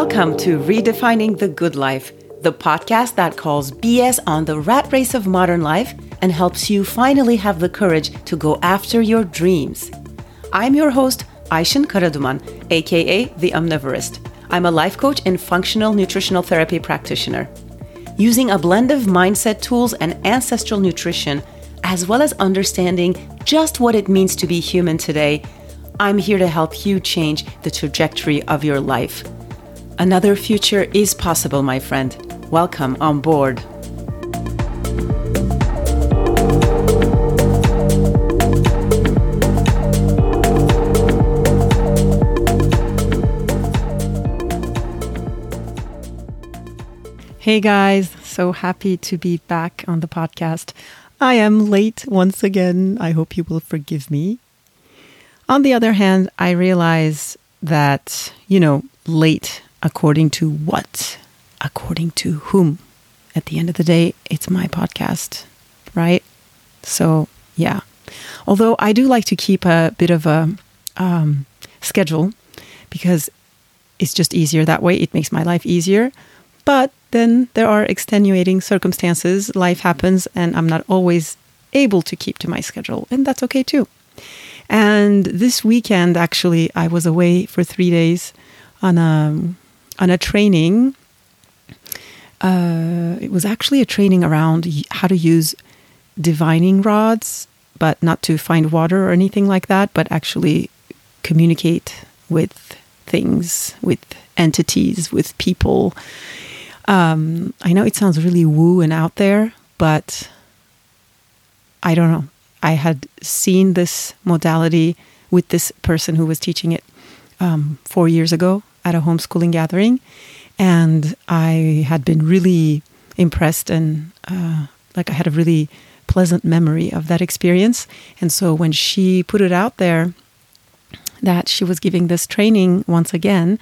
Welcome to Redefining the Good Life, the podcast that calls BS on the rat race of modern life and helps you finally have the courage to go after your dreams. I'm your host, Aishan Karaduman, aka The Omnivorist. I'm a life coach and functional nutritional therapy practitioner. Using a blend of mindset tools and ancestral nutrition, as well as understanding just what it means to be human today, I'm here to help you change the trajectory of your life. Another future is possible, my friend. Welcome on board. Hey guys, so happy to be back on the podcast. I am late once again. I hope you will forgive me. On the other hand, I realize that, you know, late according to what? According to whom? At the end of the day, it's my podcast, right? So, yeah. Although I do like to keep a bit of a um, schedule because it's just easier that way. It makes my life easier. But then there are extenuating circumstances. Life happens, and I'm not always able to keep to my schedule, and that's okay too. And this weekend, actually, I was away for three days on a on a training. Uh, it was actually a training around how to use divining rods, but not to find water or anything like that, but actually communicate with things, with entities, with people. Um, I know it sounds really woo and out there, but I don't know. I had seen this modality with this person who was teaching it um, four years ago at a homeschooling gathering, and I had been really impressed and uh, like I had a really pleasant memory of that experience. And so when she put it out there that she was giving this training once again,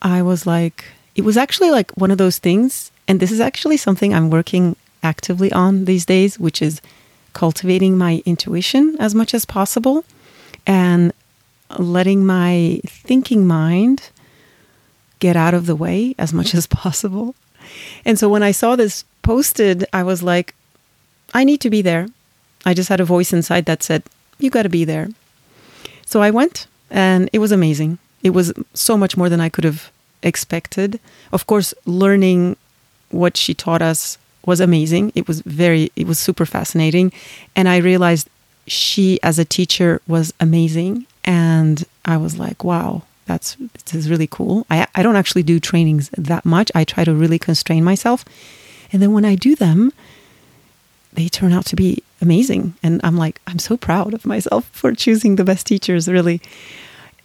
I was like, it was actually like one of those things, and this is actually something I'm working actively on these days, which is cultivating my intuition as much as possible and letting my thinking mind get out of the way as much as possible. And so when I saw this posted, I was like, I need to be there. I just had a voice inside that said, You got to be there. So I went, and it was amazing. It was so much more than I could have expected. Of course, learning what she taught us was amazing. It was very, it was super fascinating. And I realized she, as a teacher, was amazing. And I was like, wow, that's this is really cool. I, I don't actually do trainings that much. I try to really constrain myself. And then when I do them, they turn out to be amazing. And I'm like, I'm so proud of myself for choosing the best teachers, really.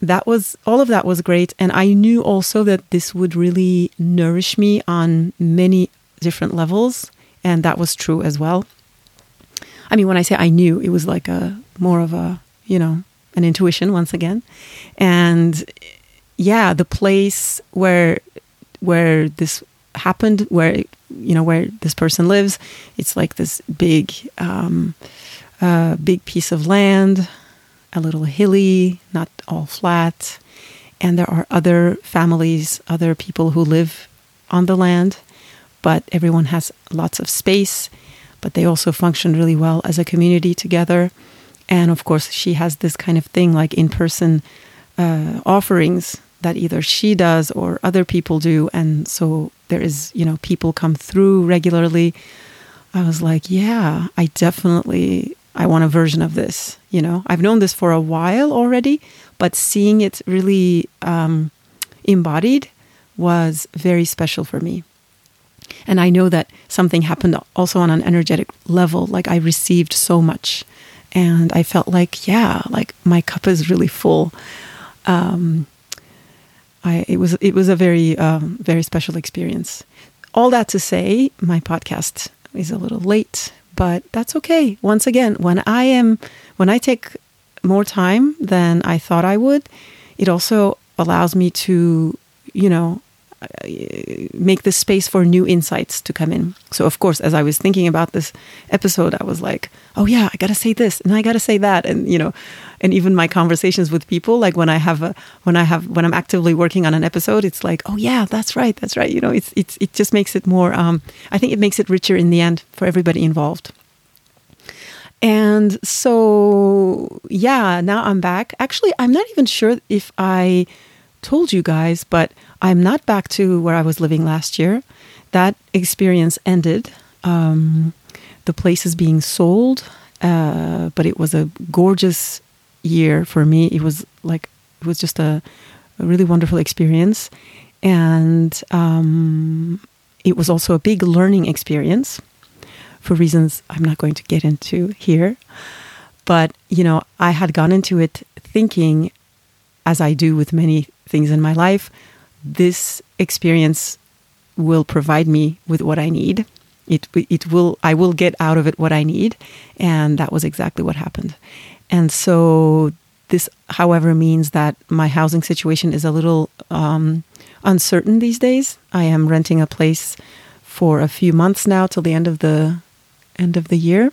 That was all of that was great. And I knew also that this would really nourish me on many different levels, and that was true as well. I mean, when I say I knew, it was like a more of a, you know, an intuition once again. And yeah, the place where where this happened, where you know where this person lives, it's like this big, um, uh, big piece of land, a little hilly, not all flat, and there are other families, other people who live on the land, but everyone has lots of space, but they also function really well as a community together. And of course, she has this kind of thing like in person uh, offerings that either she does or other people do. And so there is, you know, people come through regularly. I was like, yeah, I definitely I want a version of this. You know, I've known this for a while already, but seeing it really um, embodied was very special for me. And I know that something happened also on an energetic level. Like I received so much, and I felt like, yeah, like my cup is really full. Um, I it was it was a very um, very special experience. All that to say, my podcast is a little late, but that's okay. Once again, when I am when I take more time than I thought I would, it also allows me to, you know, make the space for new insights to come in. So, of course, as I was thinking about this episode, I was like, oh, yeah, I got to say this and I got to say that. And, you know, and even my conversations with people, like when I have a, when I have, when I'm actively working on an episode, it's like, oh, yeah, that's right. That's right. You know, it's, it's, it just makes it more, um, I think it makes it richer in the end for everybody involved. And so, yeah, now I'm back. Actually, I'm not even sure if I told you guys, but I'm not back to where I was living last year. That experience ended. Um, the place is being sold, uh, but it was a gorgeous year for me. It was like it was just a, a really wonderful experience, and um, it was also a big learning experience for reasons I'm not going to get into here. But you know, I had gone into it thinking, as I do with many things in my life, this experience will provide me with what I need. It it will I will get out of it what I need, and that was exactly what happened. And so this, however, means that my housing situation is a little um, uncertain these days. I am renting a place for a few months now till the end of the end of the year.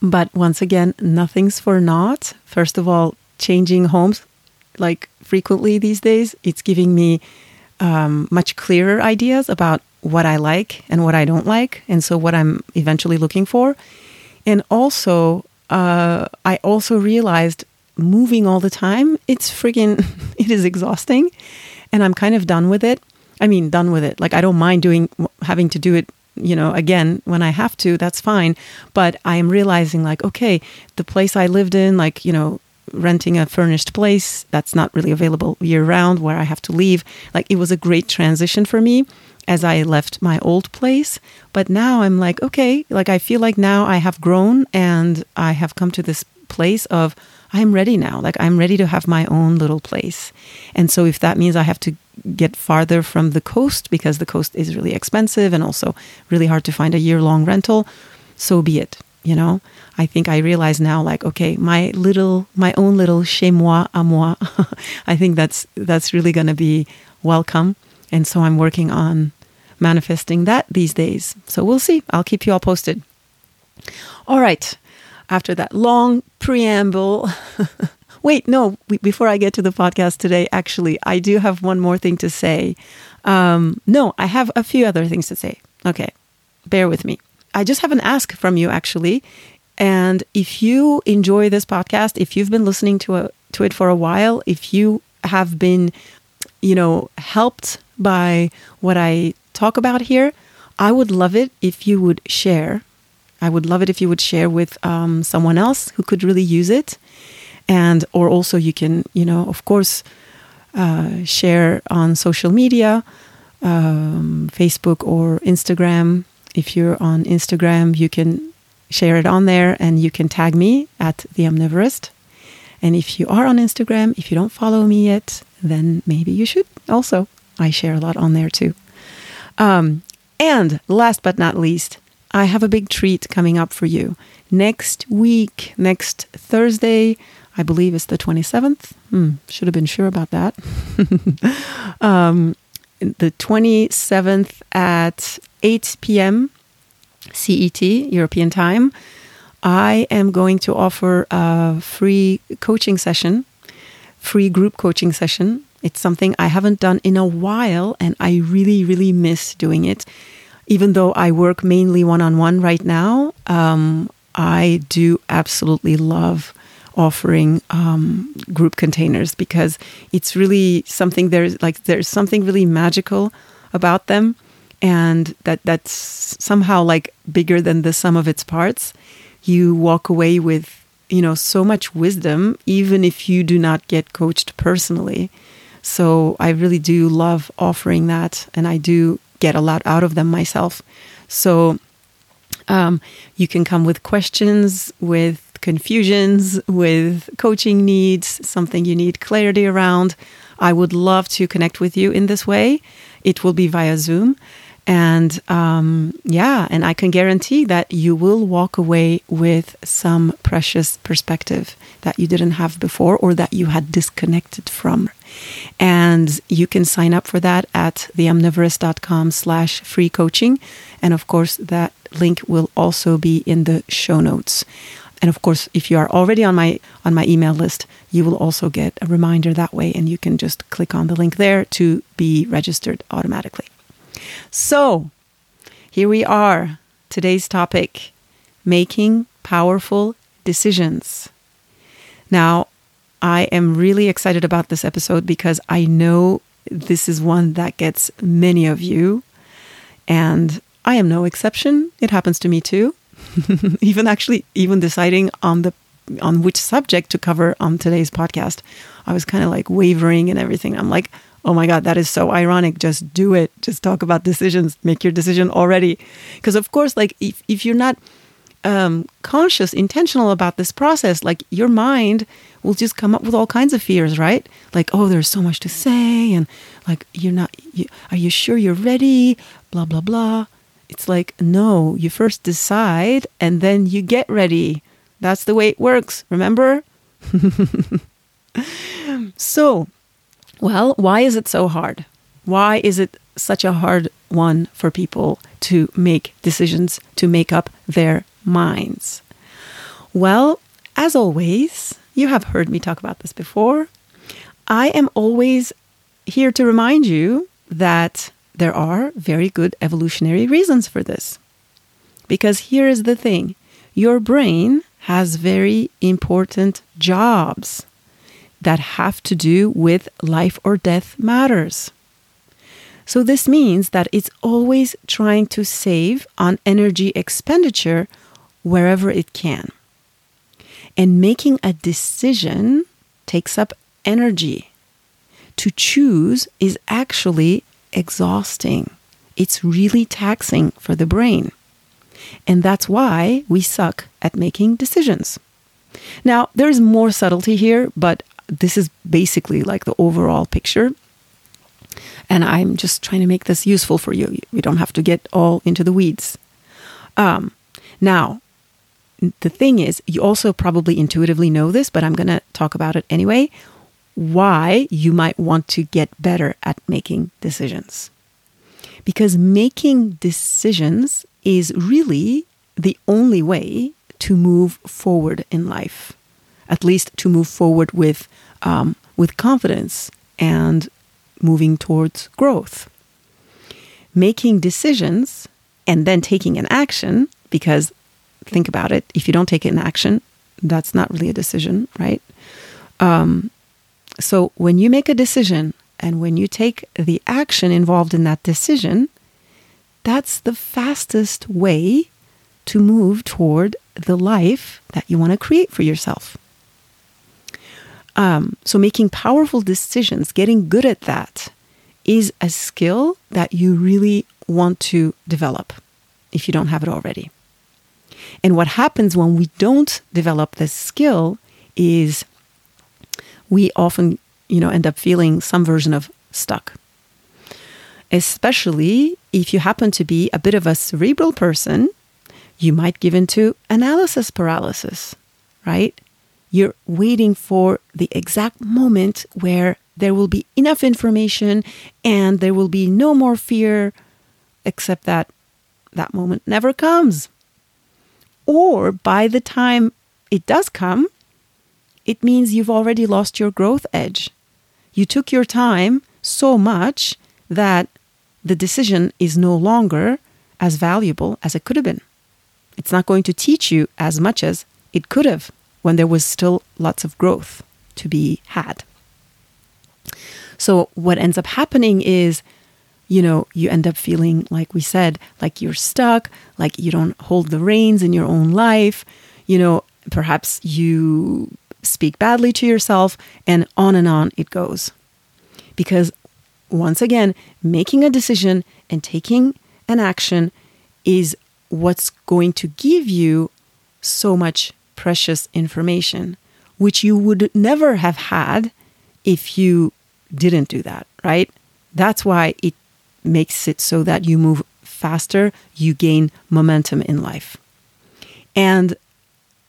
But once again, nothing's for naught. First of all, changing homes like frequently these days, it's giving me um, much clearer ideas about what I like and what I don't like, and so what I'm eventually looking for. And also, uh, I also realized moving all the time, it's friggin', it is exhausting, and I'm kind of done with it. I mean, done with it. Like I don't mind doing having to do it you know, again, when I have to, that's fine. But I am realizing, like, okay, the place I lived in, like, you know, renting a furnished place that's not really available year round where I have to leave. Like it was a great transition for me as I left my old place. But now I'm like, okay, like I feel like now I have grown and I have come to this place of I'm ready now. Like I'm ready to have my own little place. And so if that means I have to get farther from the coast because the coast is really expensive and also really hard to find a year long rental, so be it you know? I think i realize now like okay my little my own little chez moi à moi i think that's that's really going to be welcome. And so i'm working on manifesting that these days. So we'll see. I'll keep you all posted. All right. After that long preamble wait no before i get to the podcast today actually i do have one more thing to say. Um, no i have a few other things to say. Okay bear with me I just have an ask from you actually. And if you enjoy this podcast, if you've been listening to a, to it for a while, if you have been, you know, helped by what I talk about here, I would love it if you would share. I would love it if you would share with um, someone else who could really use it, and or also you can, you know, of course, uh, share on social media, um, Facebook or Instagram if you're on Instagram, you can share it on there and you can tag me at the Omnivorist. And if you are on Instagram, if you don't follow me yet, then maybe you should also. I share a lot on there too. Um, and last but not least, I have a big treat coming up for you. Next week, next Thursday, I believe it's the 27th. Hmm, should have been sure about that. um, the 27th at 8 p.m. CET, European time, I am going to offer a free coaching session, free group coaching session. It's something I haven't done in a while, and I really, really miss doing it. Even though I work mainly one on one right now, um, I do absolutely love offering um, group containers because it's really something there's like there's something really magical about them and that that's somehow like bigger than the sum of its parts. You walk away with you know so much wisdom even if you do not get coached personally. So i really do love offering that and i do get a lot out of them myself. So um, you can come with questions with confusions with coaching needs something you need clarity around i would love to connect with you in this way it will be via zoom And um, yeah, and I can guarantee that you will walk away with some precious perspective that you didn't have before or that you had disconnected from. And you can sign up for that at theomnivorist.com slash free coaching. And of course, that link will also be in the show notes. And of course, if you are already on my on my email list, you will also get a reminder that way and you can just click on the link there to be registered automatically. So, here we are. Today's topic, making powerful decisions. Now, I am really excited about this episode because I know this is one that gets many of you and I am no exception. It happens to me too. even actually even deciding on the on which subject to cover on today's podcast, I was kind of like wavering and everything. I'm like, oh my God, that is so ironic. Just do it. Just talk about decisions. Make your decision already. Because, of course, like if, if you're not um, conscious, intentional about this process, like your mind will just come up with all kinds of fears, right? Like, oh, there's so much to say. And like, you're not, you, are you sure you're ready? Blah, blah, blah. It's like, no, you first decide and then you get ready. That's the way it works, remember? so, well, why is it so hard? Why is it such a hard one for people to make decisions, to make up their minds? Well, as always, you have heard me talk about this before. I am always here to remind you that there are very good evolutionary reasons for this. Because here is the thing your brain has very important jobs that have to do with life or death matters. So, this means that it's always trying to save on energy expenditure wherever it can. And making a decision takes up energy. To choose is actually exhausting. It's really taxing for the brain. And that's why we suck at making decisions. Now, there's more subtlety here, but this is basically like the overall picture. And I'm just trying to make this useful for you. We don't have to get all into the weeds. Um, now, the thing is, you also probably intuitively know this, but I'm going to talk about it anyway why you might want to get better at making decisions. Because making decisions is really the only way to move forward in life, at least to move forward with, um, with confidence and moving towards growth. Making decisions and then taking an action, because think about it, if you don't take an action, that's not really a decision, right? Um, so when you make a decision and when you take the action involved in that decision, that's the fastest way to move toward the life that you want to create for yourself. Um, so, making powerful decisions, getting good at that, is a skill that you really want to develop if you don't have it already. And what happens when we don't develop this skill is we often, you know, end up feeling some version of stuck. Especially if you happen to be a bit of a cerebral person, you might give into analysis paralysis, right? You're waiting for the exact moment where there will be enough information and there will be no more fear, except that that moment never comes. Or by the time it does come, it means you've already lost your growth edge. You took your time so much that the decision is no longer as valuable as it could have been. It's not going to teach you as much as it could have when there was still lots of growth to be had. So, what ends up happening is, you know, you end up feeling, like we said, like you're stuck, like you don't hold the reins in your own life. You know, perhaps you speak badly to yourself, and on and on it goes. Because once again, making a decision and taking an action is what's going to give you so much precious information, which you would never have had if you didn't do that, right? That's why it makes it so that you move faster you gain momentum in life. And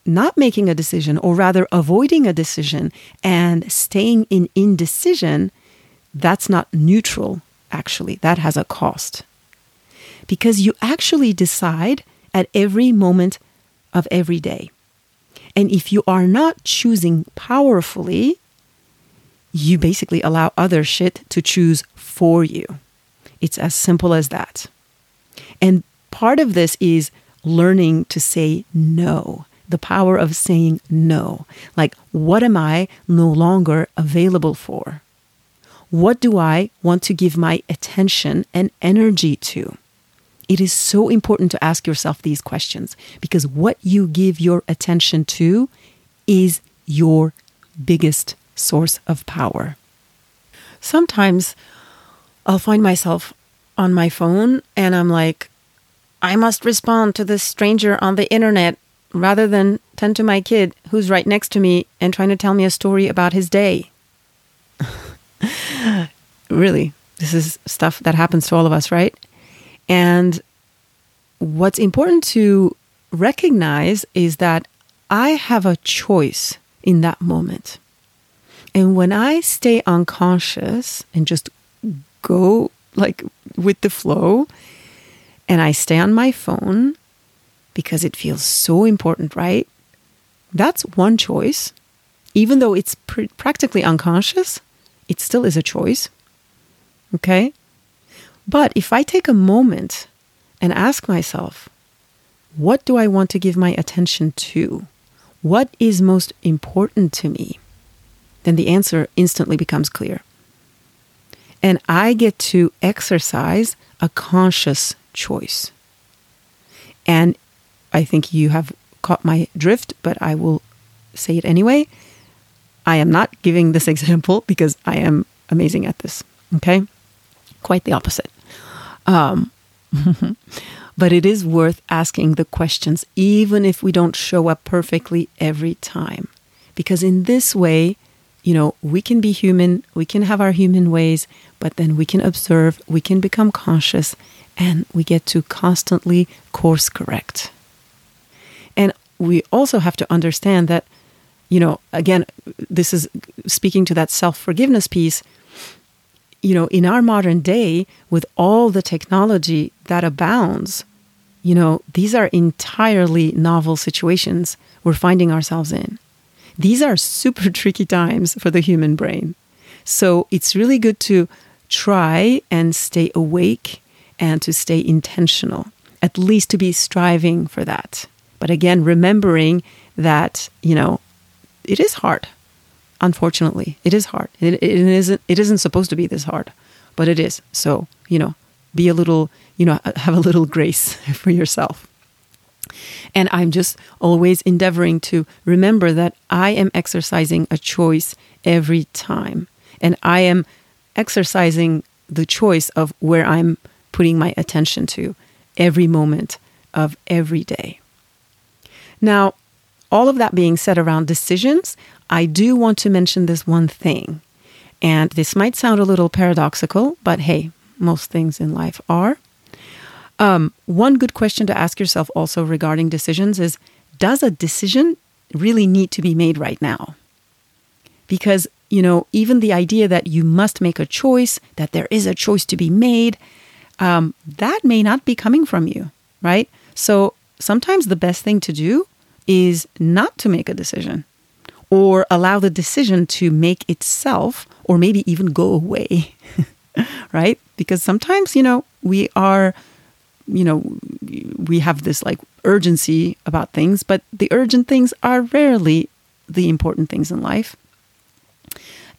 not making a decision, or rather avoiding a decision and staying in indecision, that's not neutral, actually. That has a cost. Because you actually decide at every moment of every day. And if you are not choosing powerfully, you basically allow other shit to choose for you. It's as simple as that. And part of this is learning to say no, the power of saying no. Like, what am I no longer available for? What do I want to give my attention and energy to? It is so important to ask yourself these questions because what you give your attention to is your biggest source of power. Sometimes I'll find myself on my phone and I'm like, I must respond to this stranger on the internet rather than tend to my kid who's right next to me and trying to tell me a story about his day. really, this is stuff that happens to all of us, right? And what's important to recognize is that I have a choice in that moment. And when I stay unconscious and just go like with the flow, and I stay on my phone because it feels so important, right? That's one choice. Even though it's pr- practically unconscious, it still is a choice. Okay? But if I take a moment and ask myself, what do I want to give my attention to? What is most important to me? Then the answer instantly becomes clear. And I get to exercise a conscious choice. And I think you have caught my drift, but I will say it anyway. I am not giving this example because I am amazing at this. Okay? Quite the opposite. Um, but it is worth asking the questions, even if we don't show up perfectly every time. Because in this way, you know, we can be human, we can have our human ways, but then we can observe, we can become conscious, and we get to constantly course correct. We also have to understand that, you know, again, this is speaking to that self forgiveness piece you know, in our modern day, with all the technology that abounds, you know, these are entirely novel situations we're finding ourselves in. These are super tricky times for the human brain. So it's really good to try and stay awake and to stay intentional, at least to be striving for that. But again, remembering that, you know, it is hard. Unfortunately, it is hard. It, it isn't. It isn't supposed to be this hard, but it is. So you know, be a little. You know, have a little grace for yourself. And I'm just always endeavoring to remember that I am exercising a choice every time, and I am exercising the choice of where I'm putting my attention to every moment of every day. Now, all of that being said around decisions, I do want to mention this one thing. And this might sound a little paradoxical, but hey, most things in life are. Um, one good question to ask yourself also regarding decisions is Does a decision really need to be made right now? Because, you know, even the idea that you must make a choice, that there is a choice to be made, um, that may not be coming from you, right? So sometimes the best thing to do is not to make a decision or allow the decision to make itself or maybe even go away. right? Because sometimes, you know, we are, you know, we have this like urgency about things, but the urgent things are rarely the important things in life.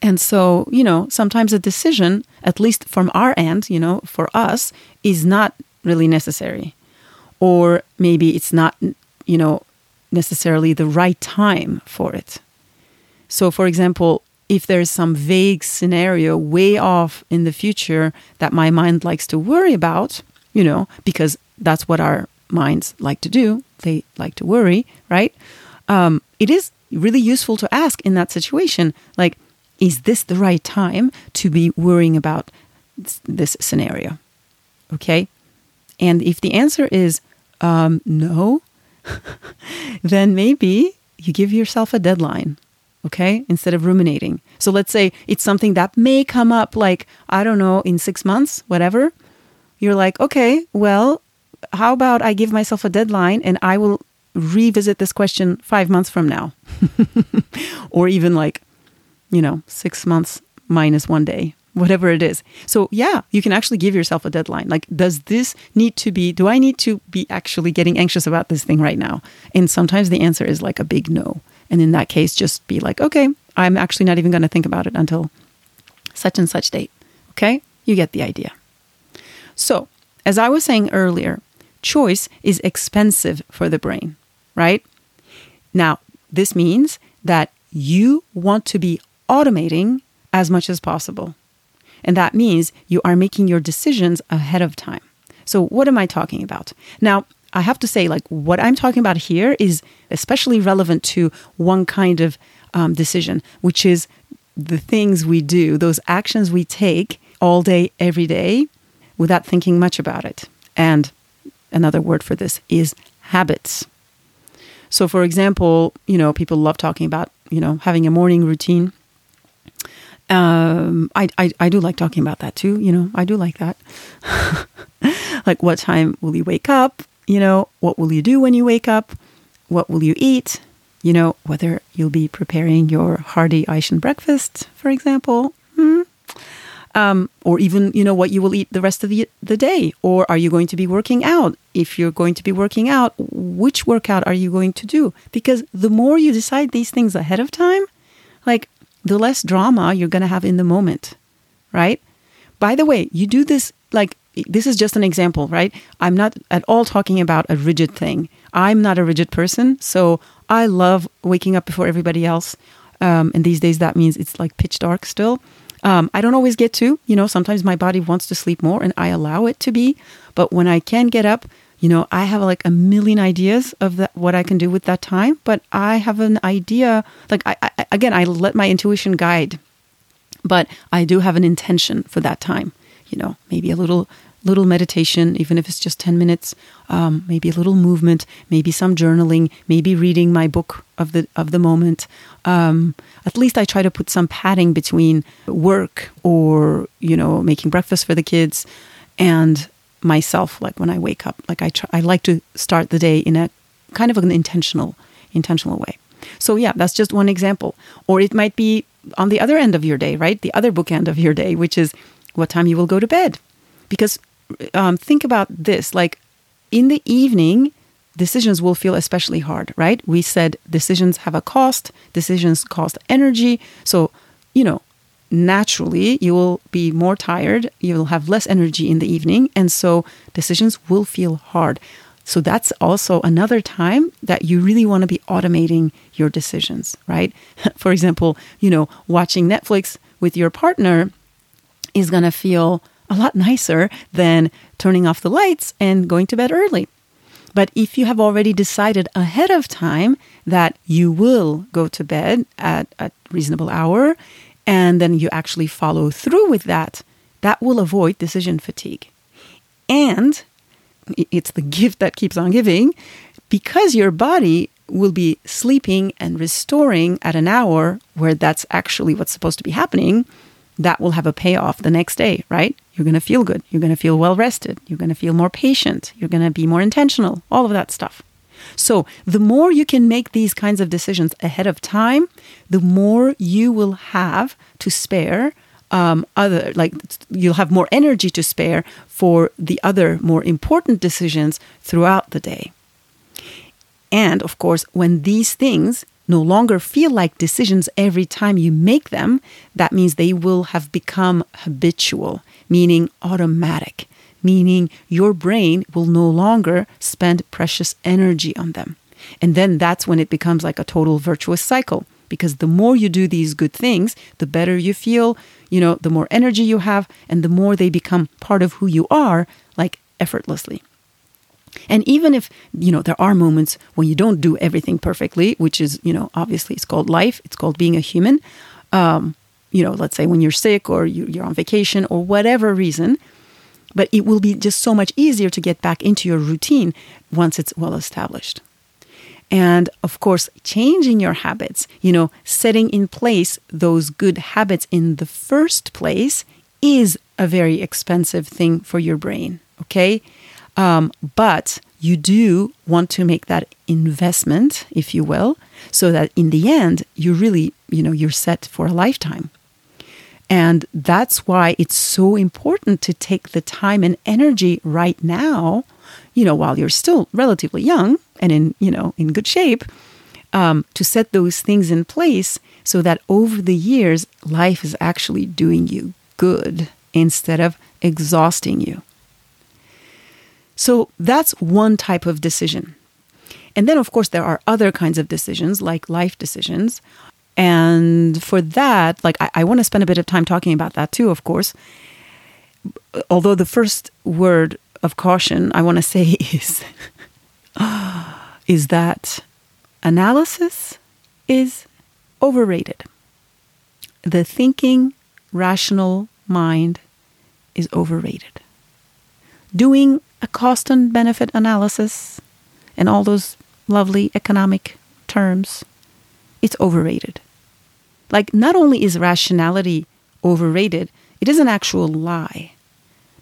And so, you know, sometimes a decision, at least from our end, you know, for us, is not really necessary. Or maybe it's not, you know, necessarily the right time for it. So, for example, if there's some vague scenario way off in the future that my mind likes to worry about, you know, because that's what our minds like to do, they like to worry, right? Um, it is really useful to ask in that situation, like, is this the right time to be worrying about this scenario? Okay. And if the answer is um, no, then maybe you give yourself a deadline, okay, instead of ruminating. So let's say it's something that may come up like, I don't know, in six months, whatever. You're like, okay, well, how about I give myself a deadline and I will revisit this question five months from now? or even like, you know, six months minus one day, whatever it is. So, yeah, you can actually give yourself a deadline. Like, does this need to be, do I need to be actually getting anxious about this thing right now? And sometimes the answer is like a big no. And in that case, just be like, okay, I'm actually not even going to think about it until such and such date. Okay? You get the idea. So, as I was saying earlier, choice is expensive for the brain, right? Now, this means that you want to be automating as much as possible. And that means you are making your decisions ahead of time. So, what am I talking about? Now, I have to say, like, what I'm talking about here is especially relevant to one kind of um, decision, which is the things we do, those actions we take all day, every day, without thinking much about it. And another word for this is habits. So, for example, you know, people love talking about, you know, having a morning routine. Um, I, I, I do like talking about that too. You know, I do like that. like, what time will you wake up? You know, what will you do when you wake up? What will you eat? You know, whether you'll be preparing your hearty Asian breakfast, for example. Hmm? Um, or even you know what you will eat the rest of the, the day or are you going to be working out if you're going to be working out which workout are you going to do because the more you decide these things ahead of time like the less drama you're going to have in the moment right? By the way you do this like this is just an example right? I'm not at all talking about a rigid thing. I'm not a rigid person so i love waking up before everybody else. Um, and these days that means it's like pitch dark still. Um, I don't always get to, you know, sometimes my body wants to sleep more and I allow it to be. But when I can get up, you know, I have like a million ideas of that, what I can do with that time. But I have an idea, like, I, I, again, I let my intuition guide, but I do have an intention for that time, you know, maybe a little little meditation, even if it's just 10 minutes, um, maybe a little movement, maybe some journaling, maybe reading my book of the, of the moment. Um, at least I try to put some padding between work or, you know, making breakfast for the kids and myself, like when I wake up. Like I, try, I like to start the day in a kind of an intentional, intentional way. So yeah, that's just one example. Or it might be on the other end of your day, right? The other bookend of your day, which is what time you will go to bed. Because um, think about this like in the evening, decisions will feel especially hard, right? We said decisions have a cost, decisions cost energy. So, you know, naturally you will be more tired, you will have less energy in the evening, and so decisions will feel hard. So that's also another time that you really want to be automating your decisions, right? For example, you know, watching Netflix with your partner is going to feel a lot nicer than turning off the lights and going to bed early. But if you have already decided ahead of time that you will go to bed at a reasonable hour and then you actually follow through with that, that will avoid decision fatigue. And it's the gift that keeps on giving because your body will be sleeping and restoring at an hour where that's actually what's supposed to be happening that will have a payoff the next day, right? You're going to feel good. You're going to feel well rested. You're going to feel more patient. You're going to be more intentional, all of that stuff. So, the more you can make these kinds of decisions ahead of time, the more you will have to spare um, other like you'll have more energy to spare for the other more important decisions throughout the day. And of course, when these things no longer feel like decisions every time you make them, that means they will have become habitual, meaning automatic, meaning your brain will no longer spend precious energy on them. And then that's when it becomes like a total virtuous cycle. Because the more you do these good things, the better you feel, you know, the more energy you have, and the more they become part of who you are, like effortlessly. And even if, you know, there are moments when you don't do everything perfectly, which is, you know, obviously it's called life, it's called being a human. Um, you know, let's say when you're sick or you, you're on vacation or whatever reason. But it will be just so much easier to get back into your routine once it's well established. And of course, changing your habits, you know, setting in place those good habits in the first place is a very expensive thing for your brain. Okay. Um, but you do want to make that investment, if you will, so that in the end, you really, you know, you're set for a lifetime. And that's why it's so important to take the time and energy right now, you know, while you're still relatively young and in, you know, in good shape, um, to set those things in place so that over the years, life is actually doing you good instead of exhausting you. So that's one type of decision. And then, of course, there are other kinds of decisions, like life decisions. And for that, like, I, I want to spend a bit of time talking about that too, of course. Although the first word of caution I want to say is, is that analysis is overrated. The thinking, rational mind is overrated. Doing a cost and benefit analysis and all those lovely economic terms, it's overrated. Like, not only is rationality overrated, it is an actual lie.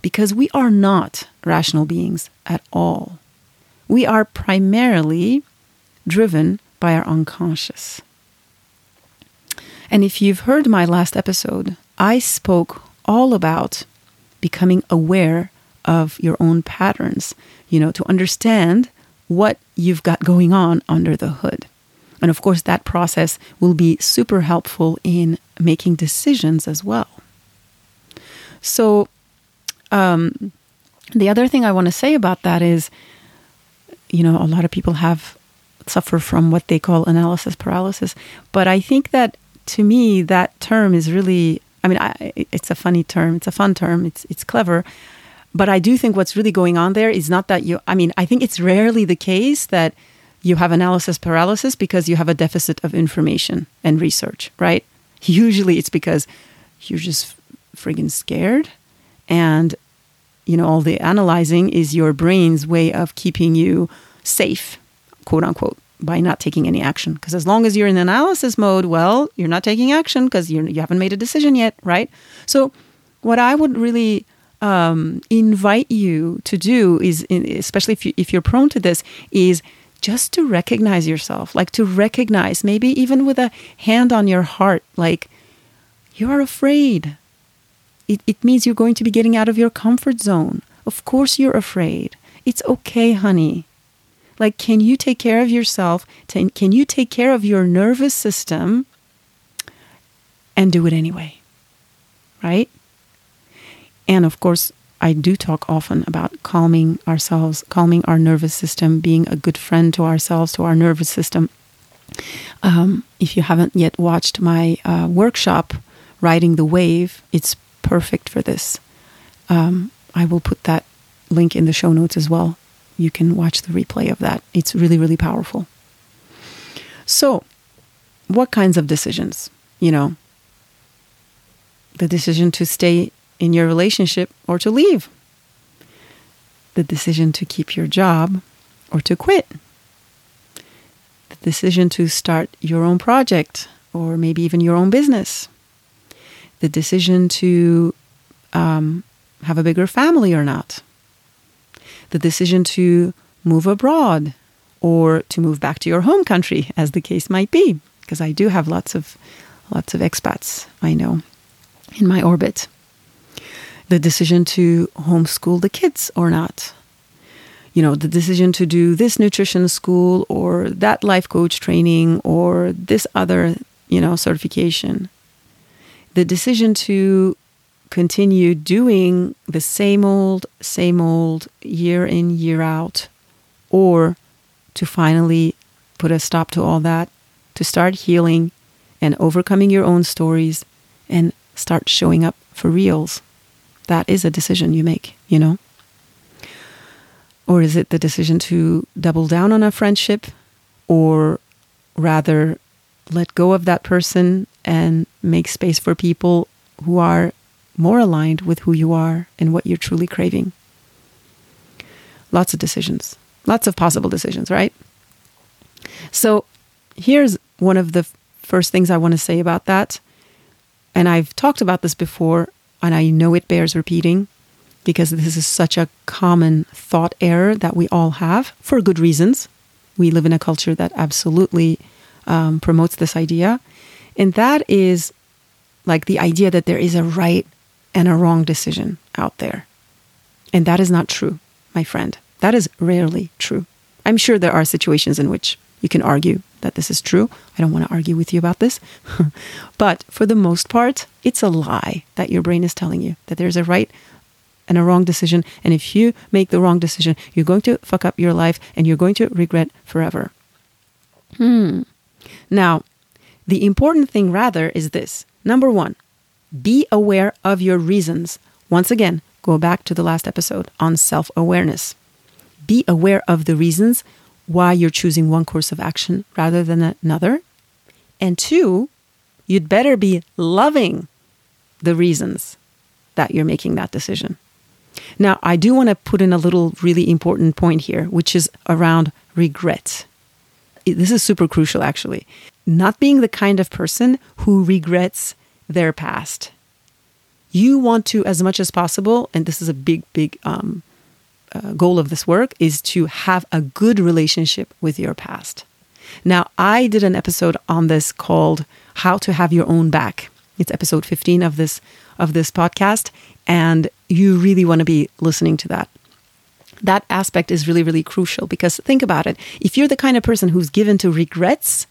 Because we are not rational beings at all. We are primarily driven by our unconscious. And if you've heard my last episode, I spoke all about becoming aware of your own patterns, you know, to understand what you've got going on under the hood. And of course, that process will be super helpful in making decisions as well. So, um, the other thing I want to say about that is, you know, a lot of people have suffer from what they call analysis paralysis, but I think that to me that term is really I mean, I, it's a funny term. It's a fun term. It's it's clever, but I do think what's really going on there is not that you. I mean, I think it's rarely the case that you have analysis paralysis because you have a deficit of information and research, right? Usually, it's because you're just friggin' scared, and you know all the analyzing is your brain's way of keeping you safe, quote unquote by not taking any action. Because as long as you're in analysis mode, well, you're not taking action because you haven't made a decision yet, right? So, what I would really um, invite you to do is, especially if, you, if you're prone to this, is just to recognize yourself, like to recognize, maybe even with a hand on your heart, like you're afraid. It, it means you're going to be getting out of your comfort zone. Of course, you're afraid. It's okay, honey. Like, can you take care of yourself? Can you take care of your nervous system and do it anyway? Right? And of course, I do talk often about calming ourselves, calming our nervous system, being a good friend to ourselves, to our nervous system. Um, if you haven't yet watched my uh, workshop, Riding the Wave, it's perfect for this. Um, I will put that link in the show notes as well you can watch the replay of that. It's really, really powerful. So, what kinds of decisions? You know, the decision to stay in your relationship or to leave, the decision to keep your job or to quit, the decision to start your own project or maybe even your own business, the decision to um, have a bigger family or not. The decision to move abroad or to move back to your home country, as the case might be, because I do have lots of lots of expats I know in my orbit. The decision to homeschool the kids or not. You know, the decision to do this nutrition school or that life coach training or this other, you know, certification. The decision to continue doing the same old, same old year in, year out, or to finally put a stop to all that, to start healing and overcoming your own stories and start showing up for reals. That is a decision you make, you know? Or is it the decision to double down on a friendship or rather let go of that person and make space for people who are more aligned with who you are and what you're truly craving. Lots of decisions, lots of possible decisions, right? So here's one of the first things I want to say about that. And I've talked about this before, and I know it bears repeating because this is such a common thought error that we all have for good reasons. We live in a culture that absolutely um, promotes this idea. And that is like the idea that there is a right and a wrong decision out there. And that is not true, my friend. That is rarely true. I'm sure there are situations in which you can argue that this is true. I don't want to argue with you about this. but for the most part, it's a lie that your brain is telling you that there's a right and a wrong decision. And if you make the wrong decision, you're going to fuck up your life and you're going to regret forever. Hmm. Now, the important thing rather is this number one, be aware of your reasons. Once again, go back to the last episode on self awareness. Be aware of the reasons why you're choosing one course of action rather than another. And two, you'd better be loving the reasons that you're making that decision. Now, I do want to put in a little really important point here, which is around regret. This is super crucial, actually. Not being the kind of person who regrets their past. You want to, as much as possible, and this is a big, big um, uh, goal of this work is to have a good relationship with your past. Now, I did an episode on this called How to Have Your Own Back. It's episode 15 of this of this podcast and you really want to be listening to that. That aspect is really really crucial because think about it. If you're the kind of person who's given to regrets,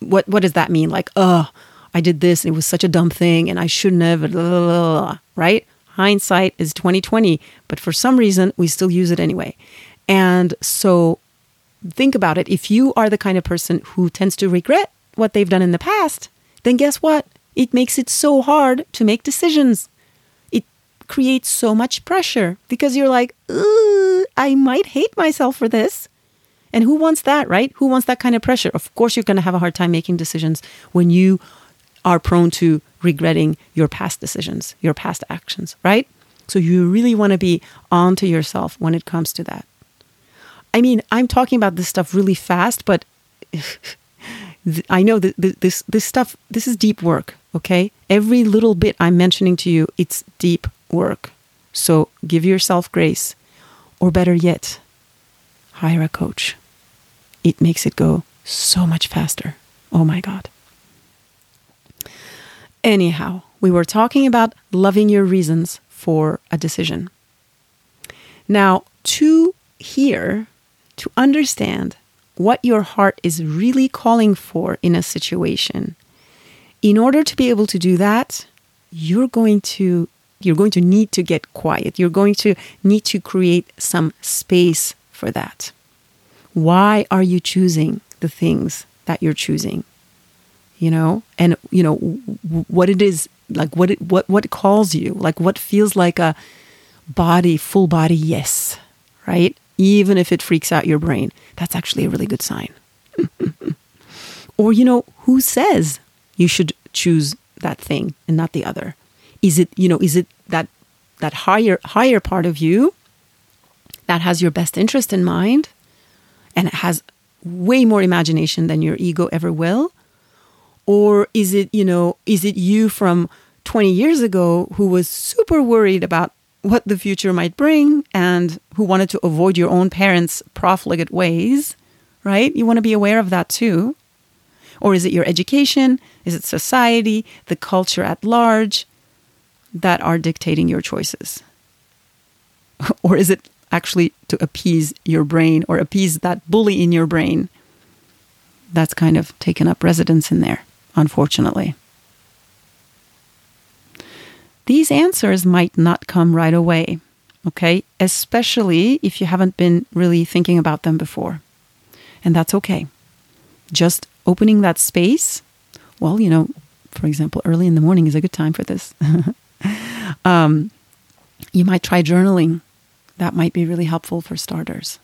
what what does that mean? Like, "Oh, I did this and it was such a dumb thing and I shouldn't have," blah, blah, blah, right? Hindsight is 2020, but for some reason we still use it anyway. And so think about it. If you are the kind of person who tends to regret what they've done in the past, then guess what? It makes it so hard to make decisions. It creates so much pressure because you're like, I might hate myself for this. And who wants that, right? Who wants that kind of pressure? Of course, you're going to have a hard time making decisions when you are prone to regretting your past decisions, your past actions, right? So you really want to be on to yourself when it comes to that. I mean, I'm talking about this stuff really fast, but I know that this this stuff this is deep work, okay? Every little bit I'm mentioning to you, it's deep work. So give yourself grace or better yet, hire a coach. It makes it go so much faster. Oh my god. Anyhow, we were talking about loving your reasons for a decision. Now, to hear, to understand what your heart is really calling for in a situation, in order to be able to do that, you're going to you're going to need to get quiet. You're going to need to create some space for that. Why are you choosing the things that you're choosing? You know, and you know what it is like what it what what calls you, like what feels like a body full body yes, right? Even if it freaks out your brain, that's actually a really good sign. or you know, who says you should choose that thing and not the other? Is it, you know, is it that that higher higher part of you that has your best interest in mind and it has way more imagination than your ego ever will? Or is it, you know, is it you from 20 years ago who was super worried about what the future might bring and who wanted to avoid your own parents' profligate ways, right? You want to be aware of that too. Or is it your education? Is it society, the culture at large that are dictating your choices? or is it actually to appease your brain or appease that bully in your brain that's kind of taken up residence in there? Unfortunately. These answers might not come right away, okay? Especially if you haven't been really thinking about them before. And that's okay. Just opening that space, well, you know, for example, early in the morning is a good time for this. um, you might try journaling. That might be really helpful for starters.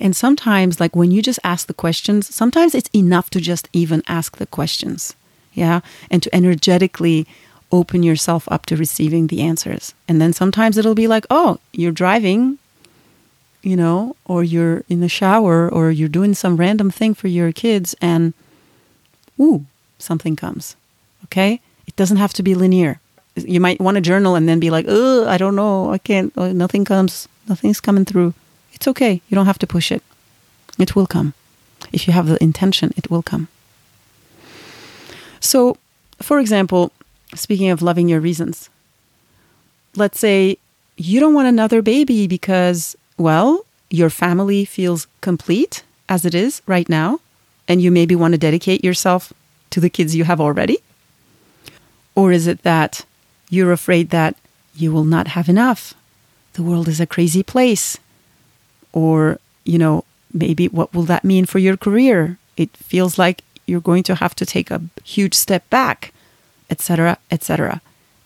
And sometimes, like when you just ask the questions, sometimes it's enough to just even ask the questions yeah, and to energetically open yourself up to receiving the answers. And then sometimes it'll be like, oh, you're driving, you know, or you're in the shower, or you're doing some random thing for your kids, and ooh, something comes. Okay? It doesn't have to be linear. You might want to journal and then be like, oh, I don't know, I can't, oh, nothing comes, nothing's coming through. It's okay. You don't have to push it. It will come. If you have the intention, it will come. So, for example, speaking of loving your reasons, let's say you don't want another baby because, well, your family feels complete as it is right now, and you maybe want to dedicate yourself to the kids you have already? Or is it that you're afraid that you will not have enough? The world is a crazy place. Or, you know, maybe what will that mean for your career? It feels like you're going to have to take a huge step back, etc., etc.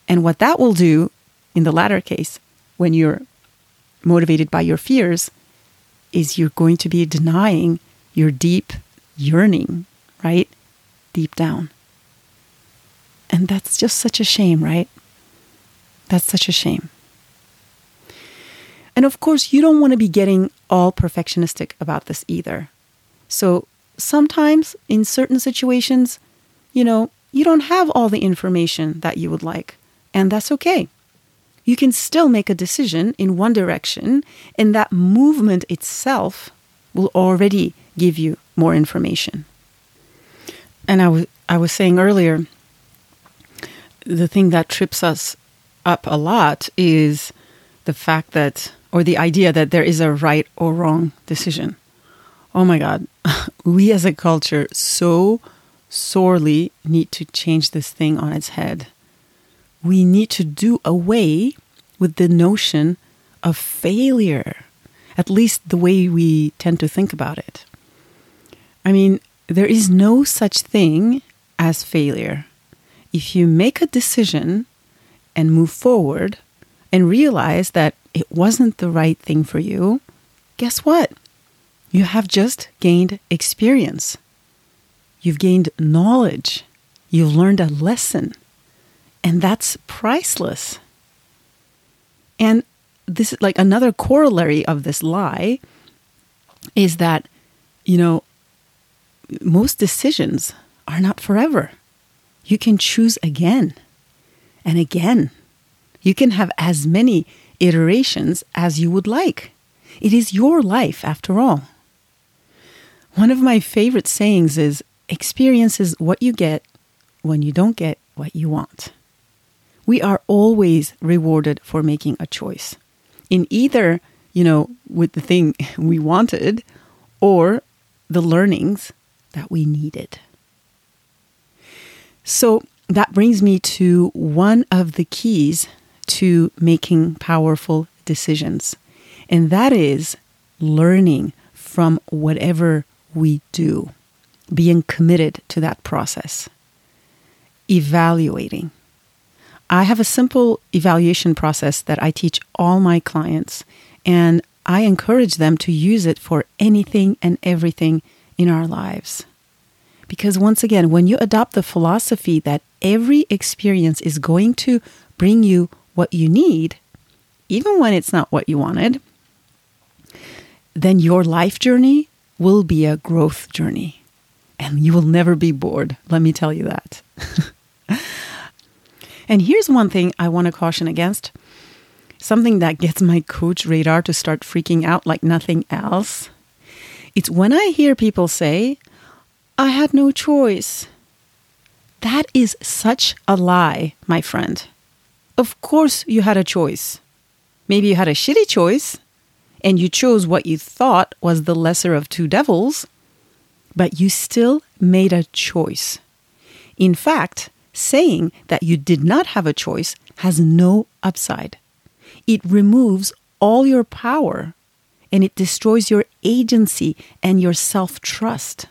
And what that will do in the latter case, when you're motivated by your fears, is you're going to be denying your deep yearning, right? Deep down. And that's just such a shame, right? That's such a shame. And of course, you don't want to be getting all perfectionistic about this either. So sometimes in certain situations, you know, you don't have all the information that you would like, and that's okay. You can still make a decision in one direction, and that movement itself will already give you more information. And I was I was saying earlier, the thing that trips us up a lot is the fact that or the idea that there is a right or wrong decision. Oh my God, we as a culture so sorely need to change this thing on its head. We need to do away with the notion of failure, at least the way we tend to think about it. I mean, there is no such thing as failure. If you make a decision and move forward and realize that it wasn't the right thing for you, guess what? You have just gained experience. You've gained knowledge. You've learned a lesson. And that's priceless. And this is like another corollary of this lie is that, you know, most decisions are not forever. You can choose again and again. You can have as many iterations as you would like. It is your life, after all. One of my favorite sayings is experience is what you get when you don't get what you want. We are always rewarded for making a choice in either, you know, with the thing we wanted or the learnings that we needed. So that brings me to one of the keys to making powerful decisions. And that is learning from whatever we do, being committed to that process, evaluating. I have a simple evaluation process that I teach all my clients, and I encourage them to use it for anything and everything in our lives. Because once again, when you adopt the philosophy that every experience is going to bring you what you need, even when it's not what you wanted, then your life journey will be a growth journey. And you will never be bored. Let me tell you that. and here's one thing I want to caution against something that gets my coach radar to start freaking out like nothing else. It's when I hear people say, I had no choice. That is such a lie, my friend. Of course, you had a choice. Maybe you had a shitty choice, and you chose what you thought was the lesser of two devils, but you still made a choice. In fact, saying that you did not have a choice has no upside. It removes all your power and it destroys your agency and your self trust.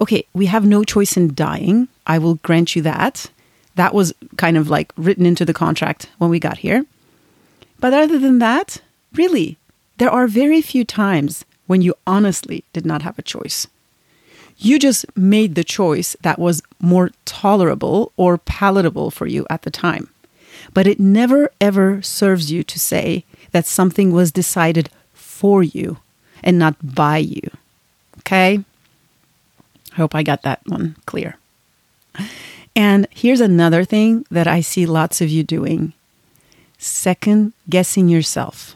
Okay, we have no choice in dying. I will grant you that. That was kind of like written into the contract when we got here. But other than that, really, there are very few times when you honestly did not have a choice. You just made the choice that was more tolerable or palatable for you at the time. But it never ever serves you to say that something was decided for you and not by you. Okay? I hope I got that one clear. And here's another thing that I see lots of you doing second guessing yourself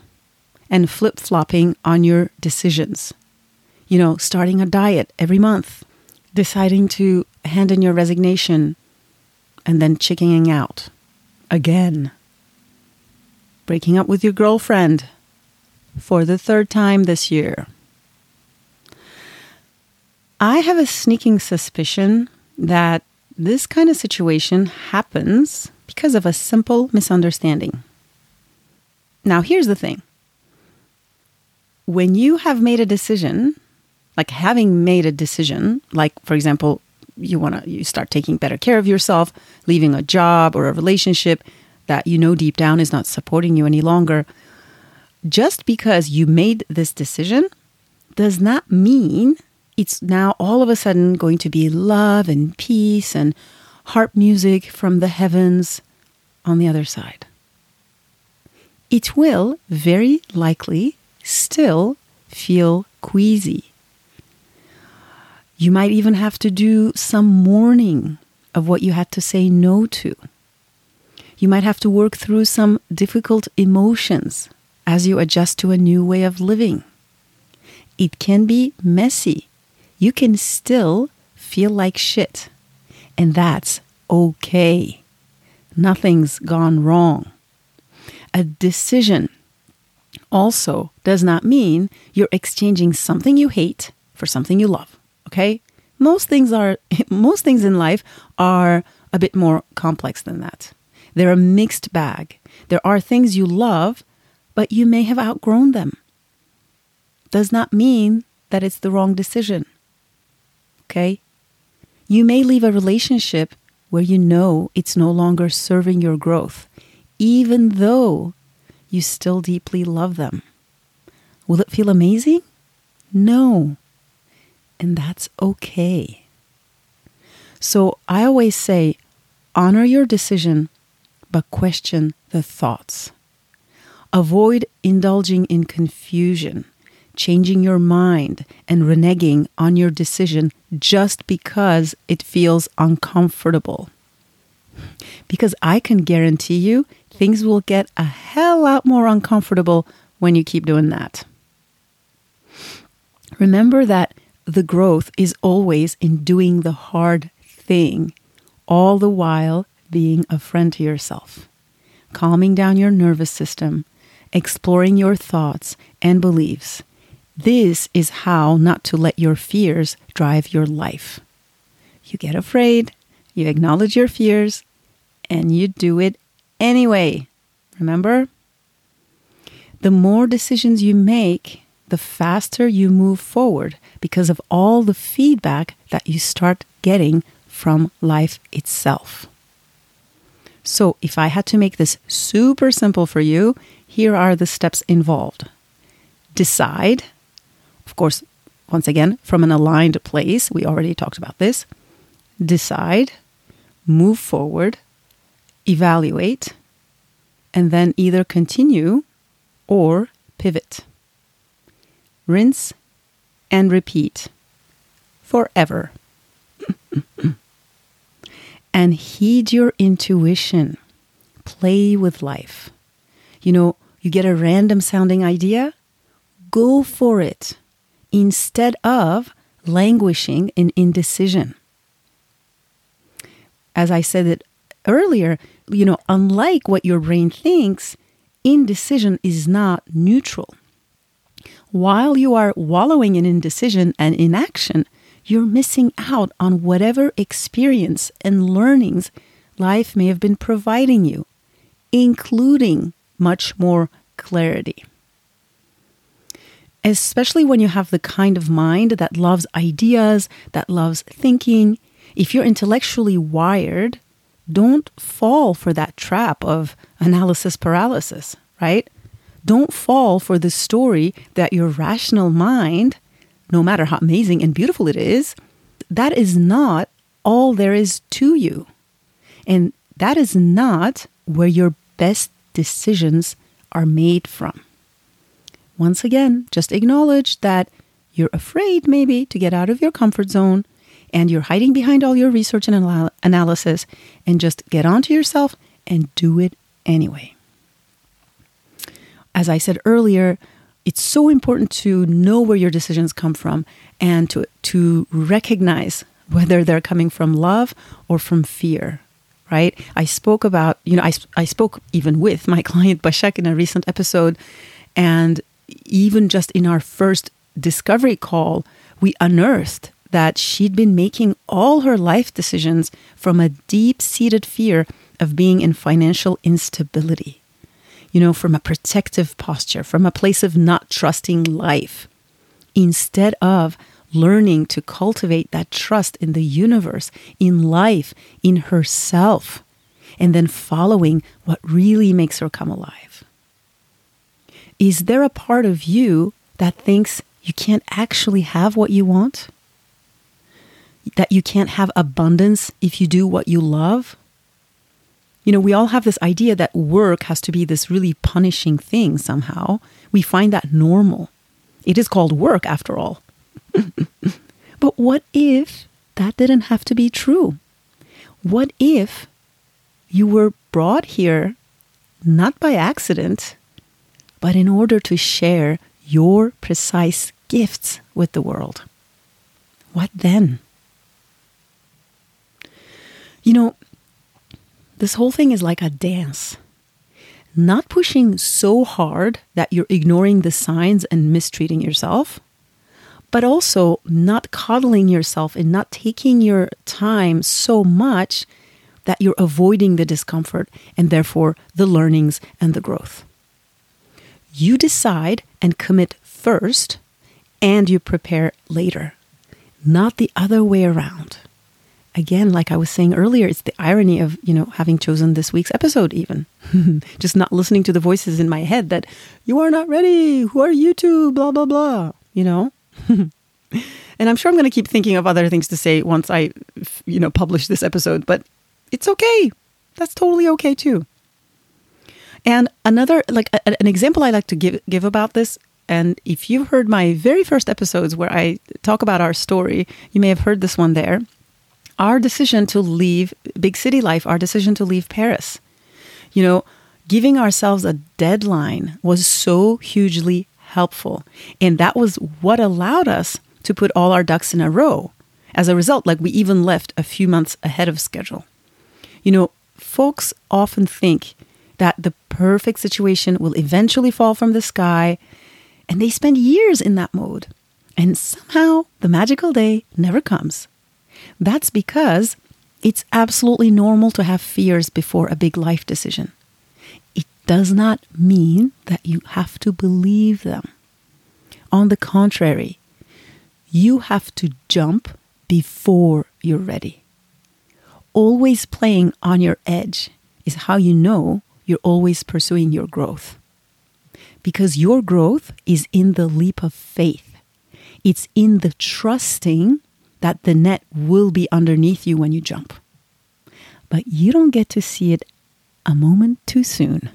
and flip flopping on your decisions. You know, starting a diet every month, deciding to hand in your resignation, and then chickening out again. Breaking up with your girlfriend for the third time this year. I have a sneaking suspicion that this kind of situation happens because of a simple misunderstanding. Now, here's the thing when you have made a decision, like having made a decision, like for example, you want to you start taking better care of yourself, leaving a job or a relationship that you know deep down is not supporting you any longer, just because you made this decision does not mean it's now all of a sudden going to be love and peace and harp music from the heavens on the other side. It will very likely still feel queasy. You might even have to do some mourning of what you had to say no to. You might have to work through some difficult emotions as you adjust to a new way of living. It can be messy you can still feel like shit. And that's okay. Nothing's gone wrong. A decision also does not mean you're exchanging something you hate for something you love. Okay? Most things are most things in life are a bit more complex than that. They're a mixed bag. There are things you love, but you may have outgrown them. Does not mean that it's the wrong decision okay? You may leave a relationship where you know it's no longer serving your growth, even though you still deeply love them. Will it feel amazing? No. And that's okay. So I always say honor your decision, but question the thoughts. Avoid indulging in confusion changing your mind and reneging on your decision just because it feels uncomfortable. Because I can guarantee you things will get a hell lot more uncomfortable when you keep doing that. Remember that the growth is always in doing the hard thing, all the while being a friend to yourself, calming down your nervous system, exploring your thoughts and beliefs, this is how not to let your fears drive your life. You get afraid, you acknowledge your fears, and you do it anyway. Remember? The more decisions you make, the faster you move forward because of all the feedback that you start getting from life itself. So, if I had to make this super simple for you, here are the steps involved. Decide of course, once again, from an aligned place, we already talked about this. Decide, move forward, evaluate, and then either continue or pivot. Rinse and repeat forever. and heed your intuition. Play with life. You know, you get a random sounding idea, go for it instead of languishing in indecision. As I said it earlier, you know, unlike what your brain thinks, indecision is not neutral. While you are wallowing in indecision and inaction, you're missing out on whatever experience and learnings life may have been providing you, including much more clarity especially when you have the kind of mind that loves ideas, that loves thinking. If you're intellectually wired, don't fall for that trap of analysis paralysis, right? Don't fall for the story that your rational mind, no matter how amazing and beautiful it is, that is not all there is to you. And that is not where your best decisions are made from. Once again, just acknowledge that you're afraid maybe to get out of your comfort zone and you're hiding behind all your research and anal- analysis and just get onto yourself and do it anyway. As I said earlier, it's so important to know where your decisions come from and to, to recognize whether they're coming from love or from fear right i spoke about you know i, I spoke even with my client bashek in a recent episode and even just in our first discovery call we unearthed that she'd been making all her life decisions from a deep-seated fear of being in financial instability you know, from a protective posture, from a place of not trusting life, instead of learning to cultivate that trust in the universe, in life, in herself, and then following what really makes her come alive. Is there a part of you that thinks you can't actually have what you want? That you can't have abundance if you do what you love? you know, we all have this idea that work has to be this really punishing thing somehow. We find that normal. It is called work after all. but what if that didn't have to be true? What if you were brought here not by accident, but in order to share your precise gifts with the world? What then? You know, this whole thing is like a dance. Not pushing so hard that you're ignoring the signs and mistreating yourself, but also not coddling yourself and not taking your time so much that you're avoiding the discomfort and therefore the learnings and the growth. You decide and commit first, and you prepare later, not the other way around again, like I was saying earlier, it's the irony of, you know, having chosen this week's episode, even. Just not listening to the voices in my head that, you are not ready. Who are you to? Blah, blah, blah. You know? and I'm sure I'm going to keep thinking of other things to say once I, you know, publish this episode, but it's okay. That's totally okay too. And another, like a, an example I like to give, give about this and if you've heard my very first episodes where I talk about our story, you may have heard this one there our decision to leave big city life, our decision to leave Paris. You know, giving ourselves a deadline was so hugely helpful. And that was what allowed us to put all our ducks in a row. As a result, like we even left a few months ahead of schedule. You know, folks often think that the perfect situation will eventually fall from the sky, and they spend years in that mode. And somehow the magical day never comes. That's because it's absolutely normal to have fears before a big life decision. It does not mean that you have to believe them. On the contrary, you have to jump before you're ready. Always playing on your edge is how you know you're always pursuing your growth. Because your growth is in the leap of faith, it's in the trusting that the net will be underneath you when you jump. But you don't get to see it a moment too soon.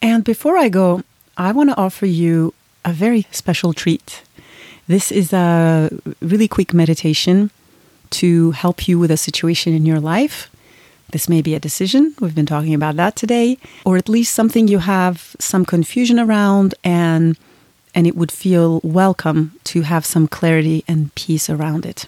And before I go, I want to offer you a very special treat. This is a really quick meditation to help you with a situation in your life. This may be a decision, we've been talking about that today, or at least something you have some confusion around and and it would feel welcome to have some clarity and peace around it.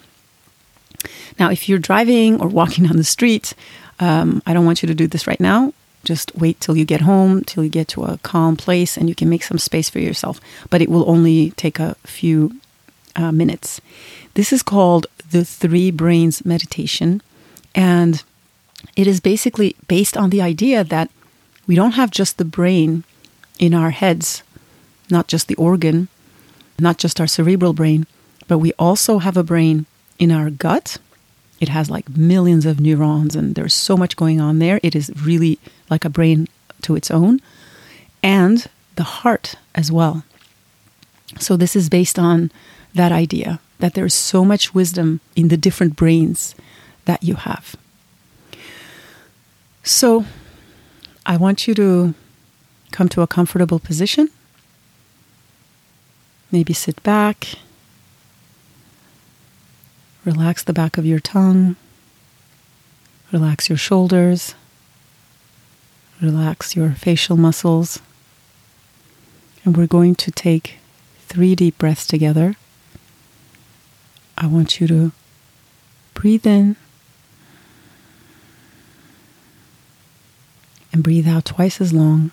Now, if you're driving or walking on the street, um, I don't want you to do this right now. Just wait till you get home, till you get to a calm place, and you can make some space for yourself. But it will only take a few uh, minutes. This is called the Three Brains Meditation. And it is basically based on the idea that we don't have just the brain in our heads not just the organ, not just our cerebral brain, but we also have a brain in our gut. It has like millions of neurons, and there's so much going on there. It is really like a brain to its own, and the heart as well. So, this is based on that idea that there's so much wisdom in the different brains that you have. So, I want you to come to a comfortable position. Maybe sit back. Relax the back of your tongue. Relax your shoulders. Relax your facial muscles. And we're going to take three deep breaths together. I want you to breathe in and breathe out twice as long.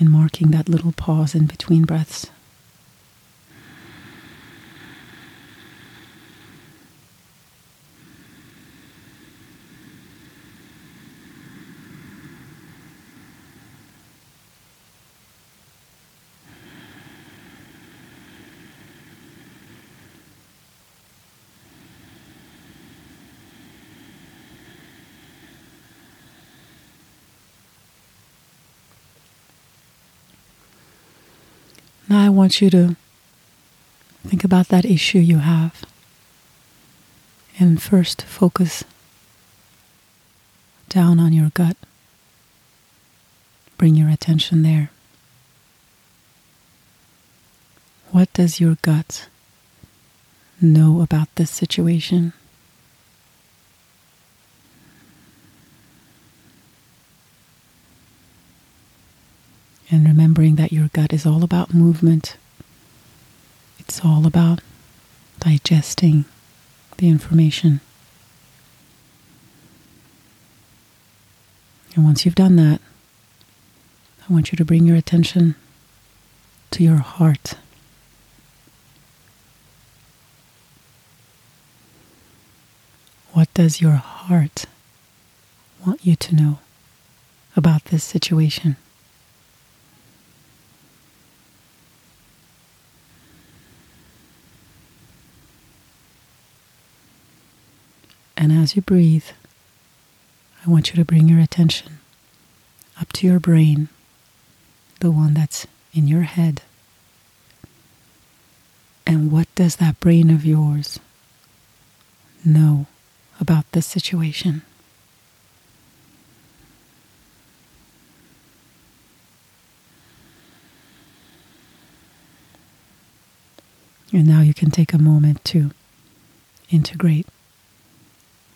And marking that little pause in between breaths. Now I want you to think about that issue you have. And first focus down on your gut. Bring your attention there. What does your gut know about this situation? And remembering that your gut is all about movement, it's all about digesting the information. And once you've done that, I want you to bring your attention to your heart. What does your heart want you to know about this situation? And as you breathe, I want you to bring your attention up to your brain, the one that's in your head. And what does that brain of yours know about this situation? And now you can take a moment to integrate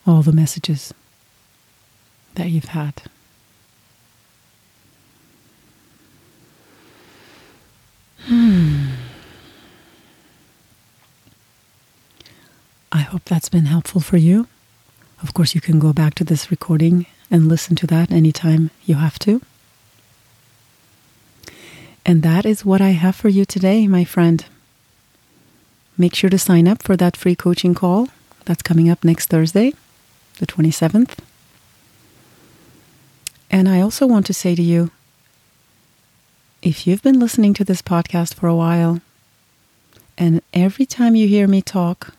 all the messages that you've had. Hmm. I hope that's been helpful for you. Of course, you can go back to this recording and listen to that anytime you have to. And that is what I have for you today, my friend. Make sure to sign up for that free coaching call that's coming up next Thursday the 27th. And I also want to say to you if you've been listening to this podcast for a while, and every time you hear me talk,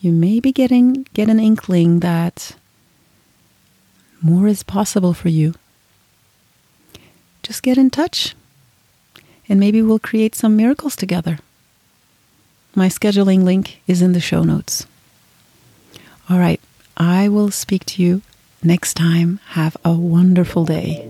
you may be getting get an inkling that more is possible for you. Just get in touch and maybe we'll create some miracles together. My scheduling link is in the show notes. All right. I will speak to you next time. Have a wonderful day.